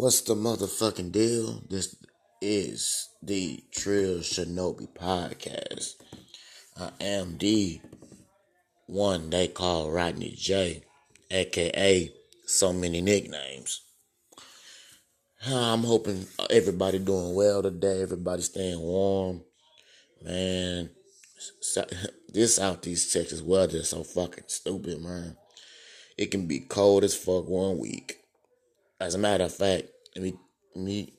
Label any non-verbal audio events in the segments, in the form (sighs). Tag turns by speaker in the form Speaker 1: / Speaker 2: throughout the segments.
Speaker 1: What's the motherfucking deal? This is the Trill Shinobi podcast. I am the one they call Rodney Jay, aka so many nicknames. I'm hoping everybody doing well today. Everybody staying warm. Man, (laughs) this Southeast Texas weather is so fucking stupid, man. It can be cold as fuck one week. As a matter of fact, let me, let me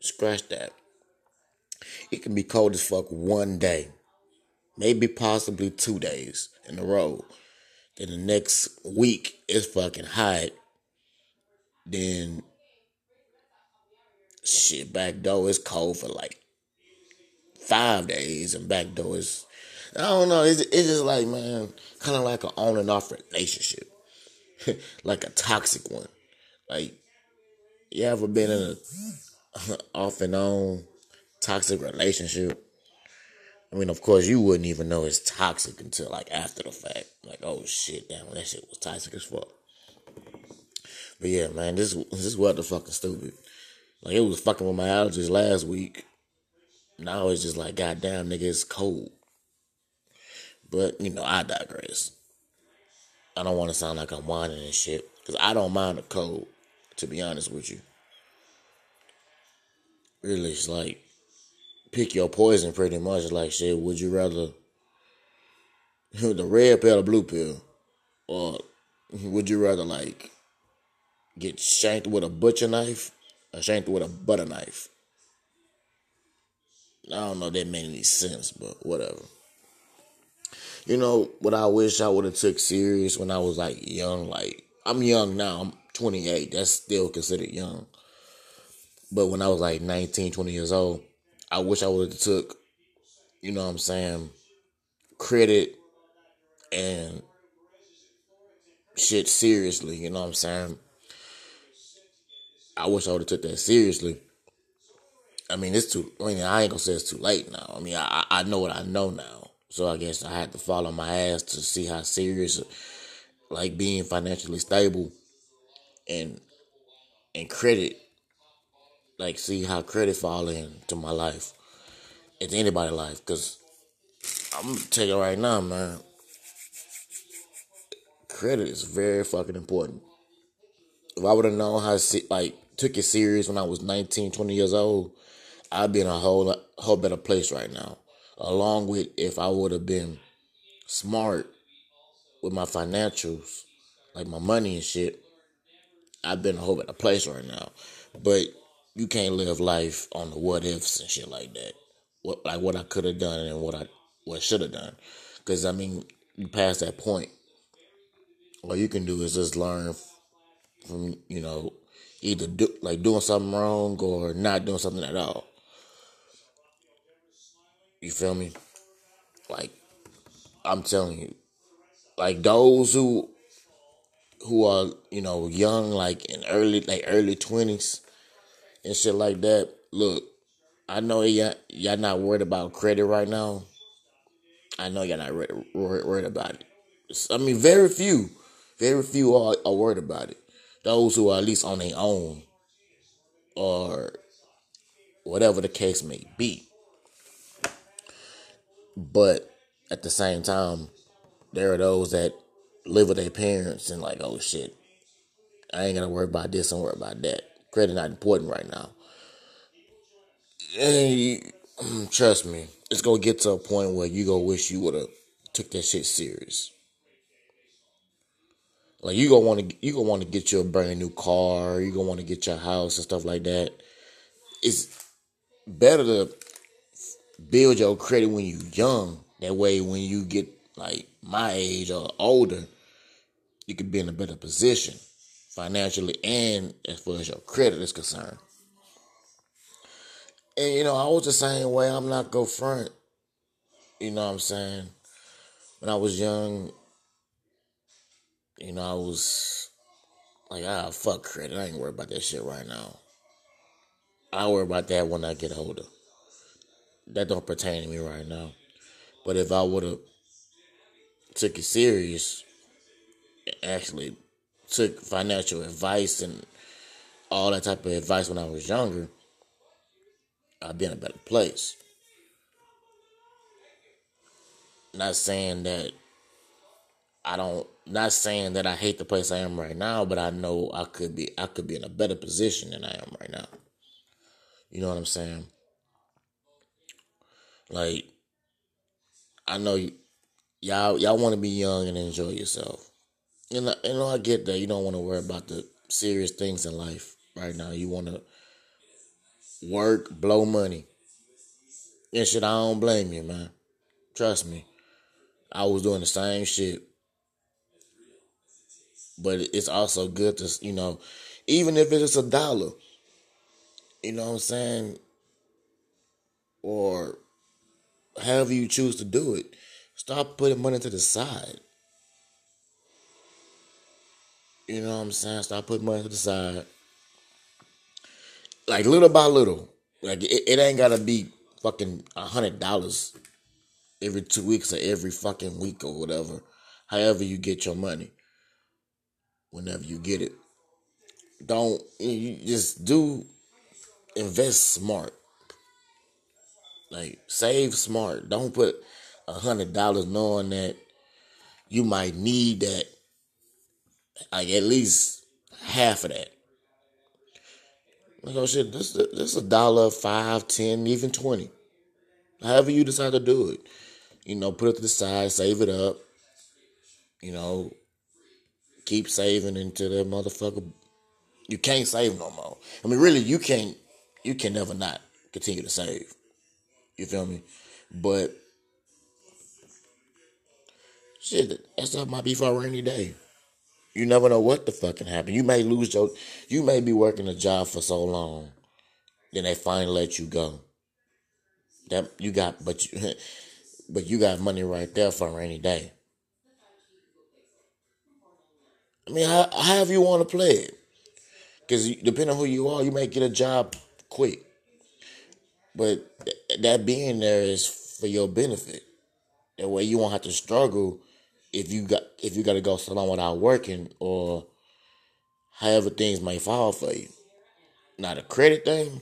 Speaker 1: scratch that. It can be cold as fuck one day, maybe possibly two days in a row. Then the next week it's fucking hot. Then shit, back door is cold for like five days, and back door is I don't know. It's, it's just like man, kind of like an on and off relationship, (laughs) like a toxic one. Like you ever been in a (laughs) off and on toxic relationship? I mean, of course, you wouldn't even know it's toxic until like after the fact. Like, oh shit, damn, that shit was toxic as fuck. But yeah, man, this is this weather fucking stupid. Like it was fucking with my allergies last week. Now it's just like, goddamn, nigga, it's cold. But you know, I digress. I don't want to sound like I'm whining and shit because I don't mind the cold. To be honest with you, really, it's like pick your poison pretty much. Like shit, would you rather (laughs) the red pill or blue pill, or would you rather like get shanked with a butcher knife or shanked with a butter knife? I don't know if that made any sense, but whatever. You know what I wish I would have took serious when I was like young. Like I'm young now. I'm 28. That's still considered young. But when I was like 19, 20 years old, I wish I would have took, you know what I'm saying, credit and shit seriously. You know what I'm saying? I wish I would have took that seriously. I mean, it's too. I mean, I ain't gonna say it's too late now. I mean, I I know what I know now, so I guess I had to follow my ass to see how serious, like being financially stable, and and credit, like see how credit fall into my life, into anybody's life. Cause I'm gonna tell you right now, man, credit is very fucking important. If I would have known how to like took it serious when I was 19, 20 years old I'd be in a whole whole better place right now. Along with if I would have been smart with my financials, like my money and shit, I've been a whole better place right now. But you can't live life on the what ifs and shit like that. What like what I could have done and what I what should have done. Because I mean, you pass that point. All you can do is just learn from you know either do like doing something wrong or not doing something at all. You feel me? Like I'm telling you, like those who who are you know young, like in early like early twenties and shit like that. Look, I know y'all y'all not worried about credit right now. I know y'all not worried, worried about it. I mean, very few, very few are, are worried about it. Those who are at least on their own, or whatever the case may be. But at the same time, there are those that live with their parents and like, oh shit, I ain't gonna worry about this and worry about that. Credit not important right now. And (clears throat) trust me, it's gonna get to a point where you gonna wish you would have took that shit serious. Like you gonna want to, you gonna want to get you a brand new car. You gonna want to get your house and stuff like that. It's better to build your credit when you young. That way, when you get like my age or older, you could be in a better position financially and as far as your credit is concerned. And you know, I was the same way. I'm not go front. You know what I'm saying? When I was young, you know, I was like, ah, fuck credit. I ain't worried about that shit right now. I'll worry about that when I get older that don't pertain to me right now. But if I would have took it serious, actually took financial advice and all that type of advice when I was younger, I'd be in a better place. Not saying that I don't not saying that I hate the place I am right now, but I know I could be I could be in a better position than I am right now. You know what I'm saying? Like I know y- y'all y'all want to be young and enjoy yourself. And I, you know I get that you don't want to worry about the serious things in life right now. You want to work, blow money. And shit, I don't blame you, man. Trust me. I was doing the same shit. But it's also good to, you know, even if it's a dollar, you know what I'm saying? Or however you choose to do it, stop putting money to the side. You know what I'm saying? Stop putting money to the side. Like little by little. Like it, it ain't gotta be fucking a hundred dollars every two weeks or every fucking week or whatever. However you get your money. Whenever you get it. Don't you just do invest smart. Like save smart. Don't put a hundred dollars knowing that you might need that like at least half of that. Like oh shit, this this a dollar, five, ten, even twenty. However you decide to do it. You know, put it to the side, save it up. You know, keep saving until the motherfucker you can't save no more. I mean really you can't you can never not continue to save. You feel me? But shit, that stuff might be for a rainy day. You never know what the fucking happen. You may lose your you may be working a job for so long, then they finally let you go. That you got but you (laughs) but you got money right there for a rainy day. I mean, how, however you want to play it. Because depending on who you are, you may get a job quick. But th- that being there is for your benefit. That way you won't have to struggle if you got if you got to go so long without working or however things may fall for you. Not a credit thing,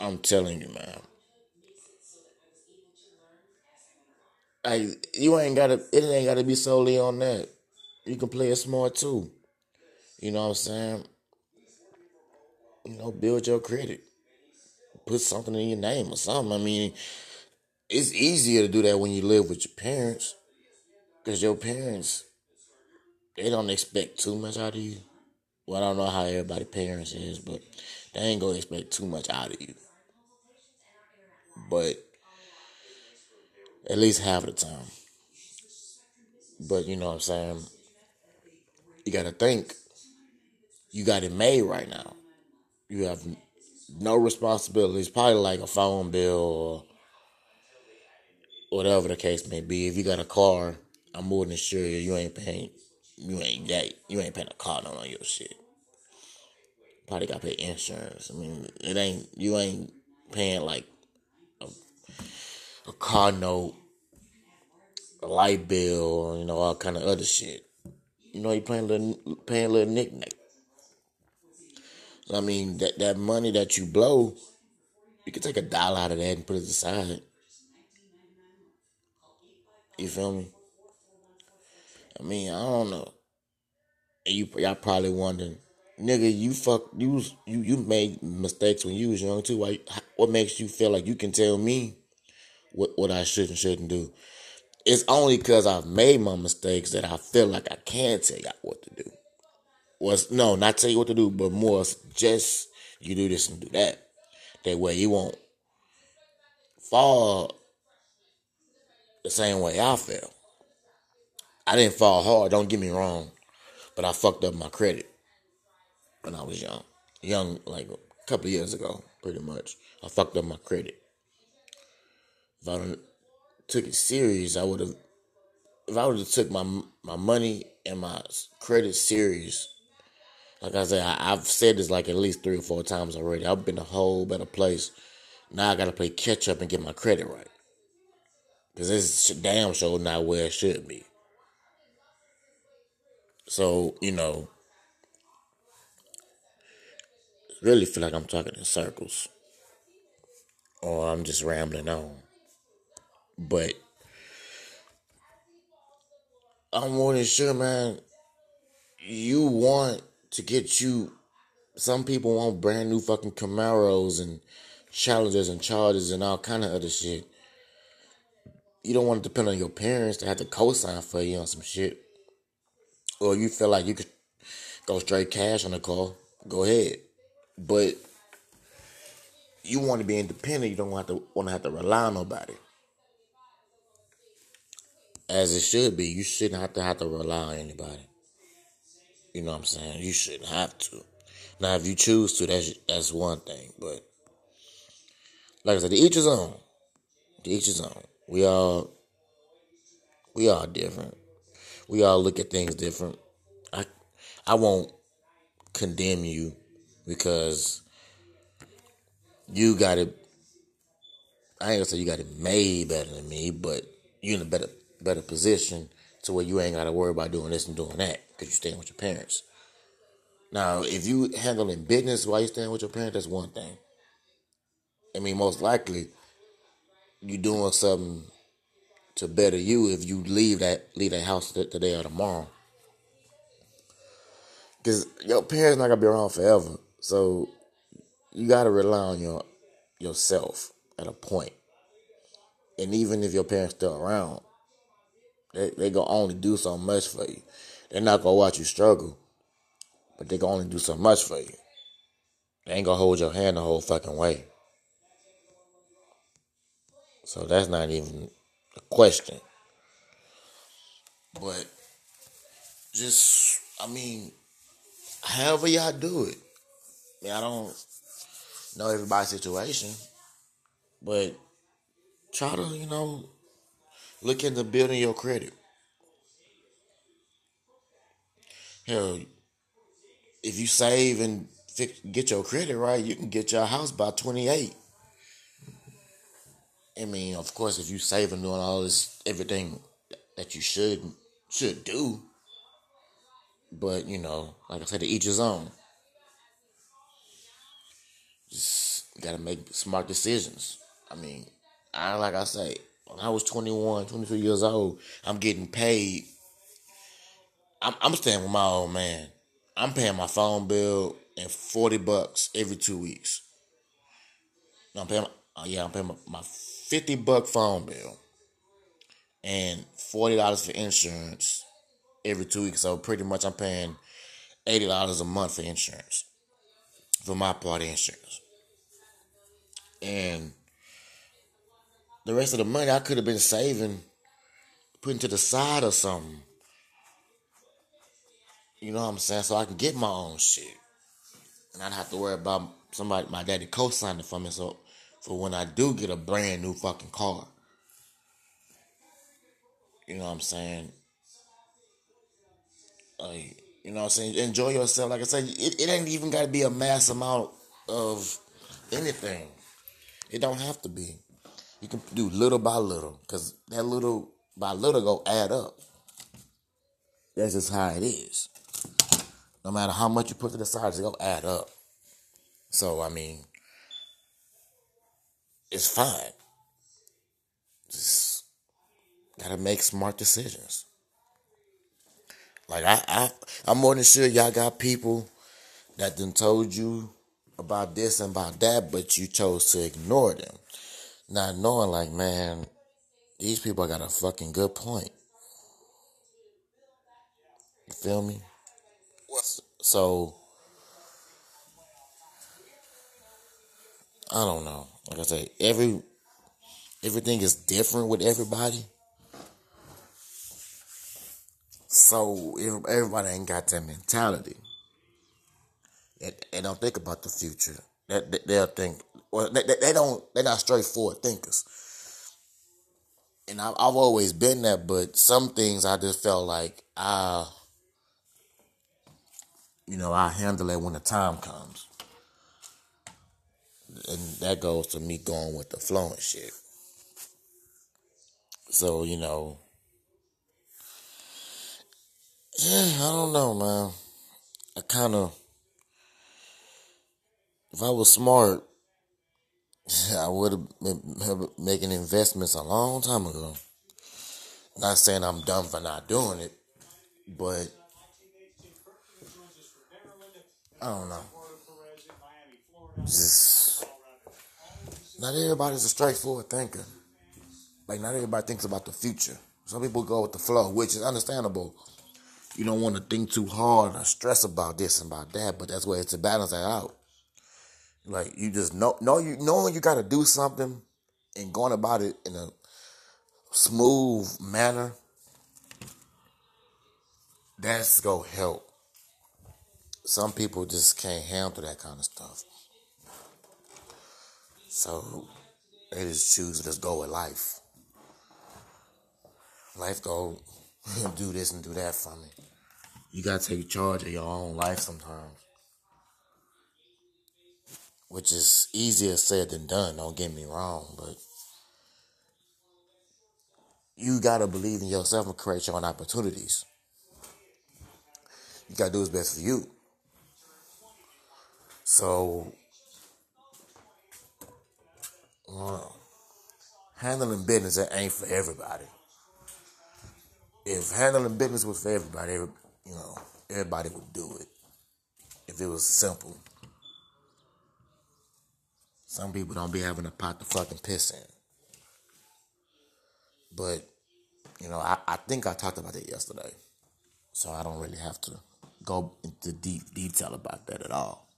Speaker 1: I'm telling you, man. Like you ain't gotta it ain't gotta be solely on that. You can play it smart too. You know what I'm saying? You know, build your credit. Put something in your name or something. I mean, it's easier to do that when you live with your parents. Cause your parents they don't expect too much out of you. Well, I don't know how everybody parents is, but they ain't gonna expect too much out of you. But at least half the time. But you know what I'm saying? You gotta think you got it made right now. You have no responsibilities, probably like a phone bill or whatever the case may be. If you got a car, I'm more than sure you ain't paying you ain't that you ain't paying a car note on your shit. Probably got to pay insurance. I mean, it ain't you ain't paying like a, a car note, a light bill, you know, all kind of other shit. You know, you paying little paying little knick-knack. So, I mean, that that money that you blow, you can take a dollar out of that and put it aside. You feel me? I mean, I don't know. And you y'all probably wondering, nigga, you fuck you you you made mistakes when you was young too. Why? What makes you feel like you can tell me what what I should and shouldn't do? It's only because I've made my mistakes that I feel like I can tell y'all what to do. Was no, not tell you what to do, but more just you do this and do that. That way you won't fall the same way I fell. I didn't fall hard, don't get me wrong, but I fucked up my credit when I was young. Young, like a couple years ago, pretty much. I fucked up my credit. If I took it serious, I would have. If I would have took my my money and my credit serious, like I said, I, I've said this like at least three or four times already. I've been a whole better place. Now I gotta play catch up and get my credit right. Cause this damn show not where it should be. So, you know, really feel like I'm talking in circles. Or I'm just rambling on. But I'm more than sure, man, you want to get you some people want brand new fucking Camaros and Challengers and Chargers and all kind of other shit. You don't want to depend on your parents to have to co-sign for you on some shit. Or you feel like you could go straight cash on the car, go ahead. But you want to be independent. You don't want to want to have to rely on nobody. As it should be, you shouldn't have to have to rely on anybody. You know what I'm saying? You shouldn't have to. Now, if you choose to, that's that's one thing. But like I said, each his own. Each his own. We all we all different. We all look at things different. I I won't condemn you because you got it. I ain't gonna say you got it made better than me, but you're in a better better position to where you ain't gotta worry about doing this and doing that because you're staying with your parents. Now, if you handling business while you're staying with your parents, that's one thing. I mean, most likely you doing something to better you if you leave that leave that house today or tomorrow. Cause your parents not gonna be around forever, so you gotta rely on your yourself at a point. And even if your parents still around, they they gonna only do so much for you. They're not gonna watch you struggle but they can only do so much for you. They ain't gonna hold your hand the whole fucking way. So that's not even question. But just, I mean, however y'all do it. I, mean, I don't know everybody's situation, but try to, you know, look into building your credit. Hell, if you save and get your credit right, you can get your house by 28. I mean, of course, if you save and doing all this, everything that you should should do. But you know, like I said, to each his own. Just gotta make smart decisions. I mean, I like I say, when I was 21, 22 years old, I'm getting paid. I'm, I'm staying with my old man. I'm paying my phone bill and 40 bucks every two weeks. I'm paying, uh, yeah, I'm paying my, my 50 buck phone bill and $40 for insurance every two weeks. So pretty much I'm paying $80 a month for insurance, for my part insurance. And the rest of the money I could have been saving, putting to the side or something. You know what I'm saying? So I can get my own shit. And I don't have to worry about somebody, my daddy co-signing for me. So for when I do get a brand new fucking car. You know what I'm saying? Like, you know what I'm saying? Enjoy yourself. Like I said, it, it ain't even got to be a mass amount of anything. It don't have to be. You can do little by little. Because that little by little go add up. That's just how it is no matter how much you put to the side, gonna add up. So I mean, it's fine. Just gotta make smart decisions. Like I, I, I'm more than sure y'all got people that then told you about this and about that, but you chose to ignore them, not knowing like, man, these people got a fucking good point. You feel me? What's So I don't know. Like I say, every everything is different with everybody. So everybody ain't got that mentality. They, don't think about the future. They, they'll think. Well, they, don't. They're not straightforward thinkers. And I've, always been that, but some things I just felt like I you know, I handle it when the time comes. And that goes to me going with the flow and shit. So, you know, yeah, I don't know, man. I kind of, if I was smart, (laughs) I would have been making investments a long time ago. Not saying I'm dumb for not doing it, but I don't know. Just not everybody's a straightforward thinker. Like not everybody thinks about the future. Some people go with the flow, which is understandable. You don't want to think too hard or stress about this and about that, but that's where it's to balance that out. Like you just know, know you knowing you got to do something and going about it in a smooth manner. That's gonna help. Some people just can't handle that kind of stuff. So they just choose to just go with life. Life go (laughs) do this and do that for me. You gotta take charge of your own life sometimes. Which is easier said than done, don't get me wrong, but you gotta believe in yourself and create your own opportunities. You gotta do what's best for you. So, well, handling business it ain't for everybody. If handling business was for everybody, every, you know, everybody would do it. If it was simple. Some people don't be having a pot to fucking piss in. But, you know, I, I think I talked about it yesterday. So I don't really have to go into deep detail about that at all.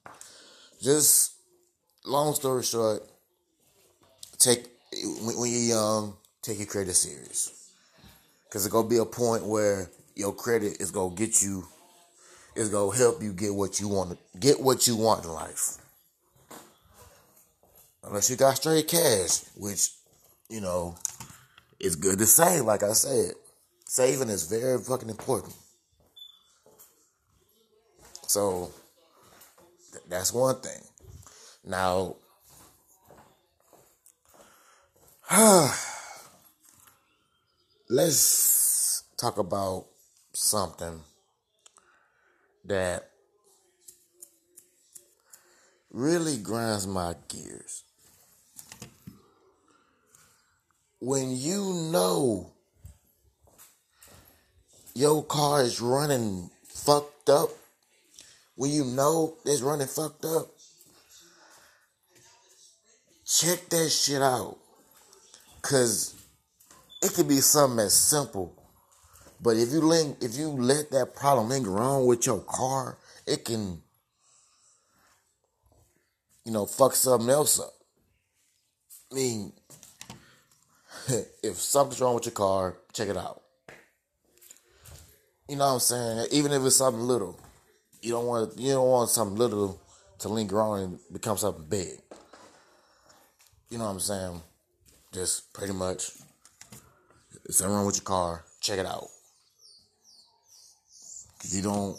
Speaker 1: Just long story short, take when you're young, take your credit serious. Cause it's gonna be a point where your credit is gonna get you, is gonna help you get what you want to get what you want in life. Unless you got straight cash, which you know it's good to say. Like I said, saving is very fucking important. So th- that's one thing. Now, (sighs) let's talk about something that really grinds my gears. When you know your car is running fucked up, when you know it's running fucked up, check that shit out. Cause it could be something as simple. But if you ling- if you let that problem linger on with your car, it can, you know, fuck something else up. I mean, (laughs) if something's wrong with your car, check it out. You know what I'm saying? Even if it's something little, you don't want you don't want something little to linger on and become something big. You know what I'm saying? Just pretty much, something wrong with your car, check it out. You don't.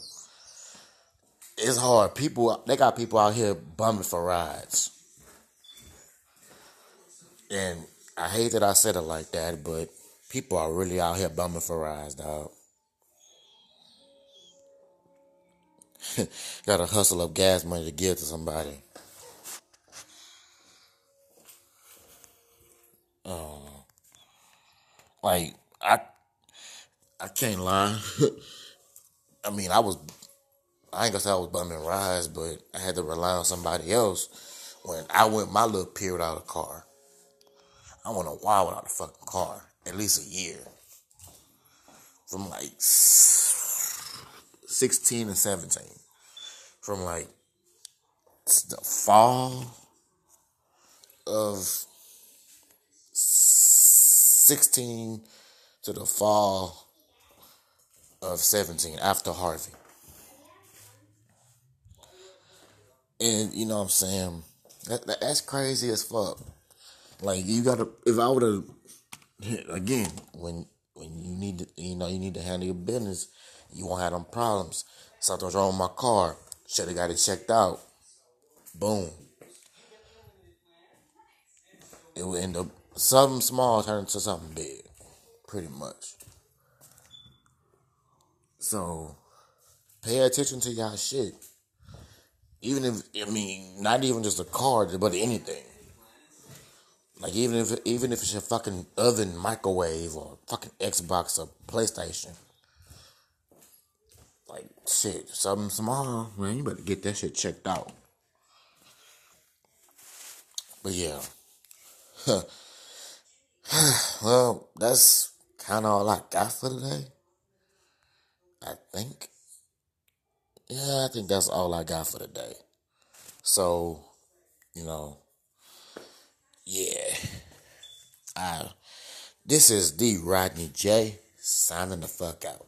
Speaker 1: It's hard. People they got people out here bumming for rides, and I hate that I said it like that, but people are really out here bumming for rides, dog. Got to hustle up gas money to give to somebody. Um, like I, I can't lie. (laughs) I mean, I was, I ain't gonna say I was bumming rides, but I had to rely on somebody else when I went my little period out of the car. I went a while without a fucking car, at least a year. From like 16 and 17. From like the fall of 16 to the fall of 17 after Harvey. And you know what I'm saying? That, that, that's crazy as fuck. Like you gotta if I would have again, when when you need to you know, you need to handle your business, you won't have them problems. Something's wrong with my car. Should have got it checked out. Boom. It would end up something small turns to something big. Pretty much. So pay attention to y'all shit. Even if I mean, not even just a car, but anything. Like even if even if it's a fucking oven, microwave, or fucking Xbox or PlayStation. Like shit, something small, man. You better get that shit checked out. But yeah. (laughs) (sighs) well, that's kind of all I got for today. I think. Yeah, I think that's all I got for today. So, you know, yeah. I, this is the Rodney Jay signing the fuck out.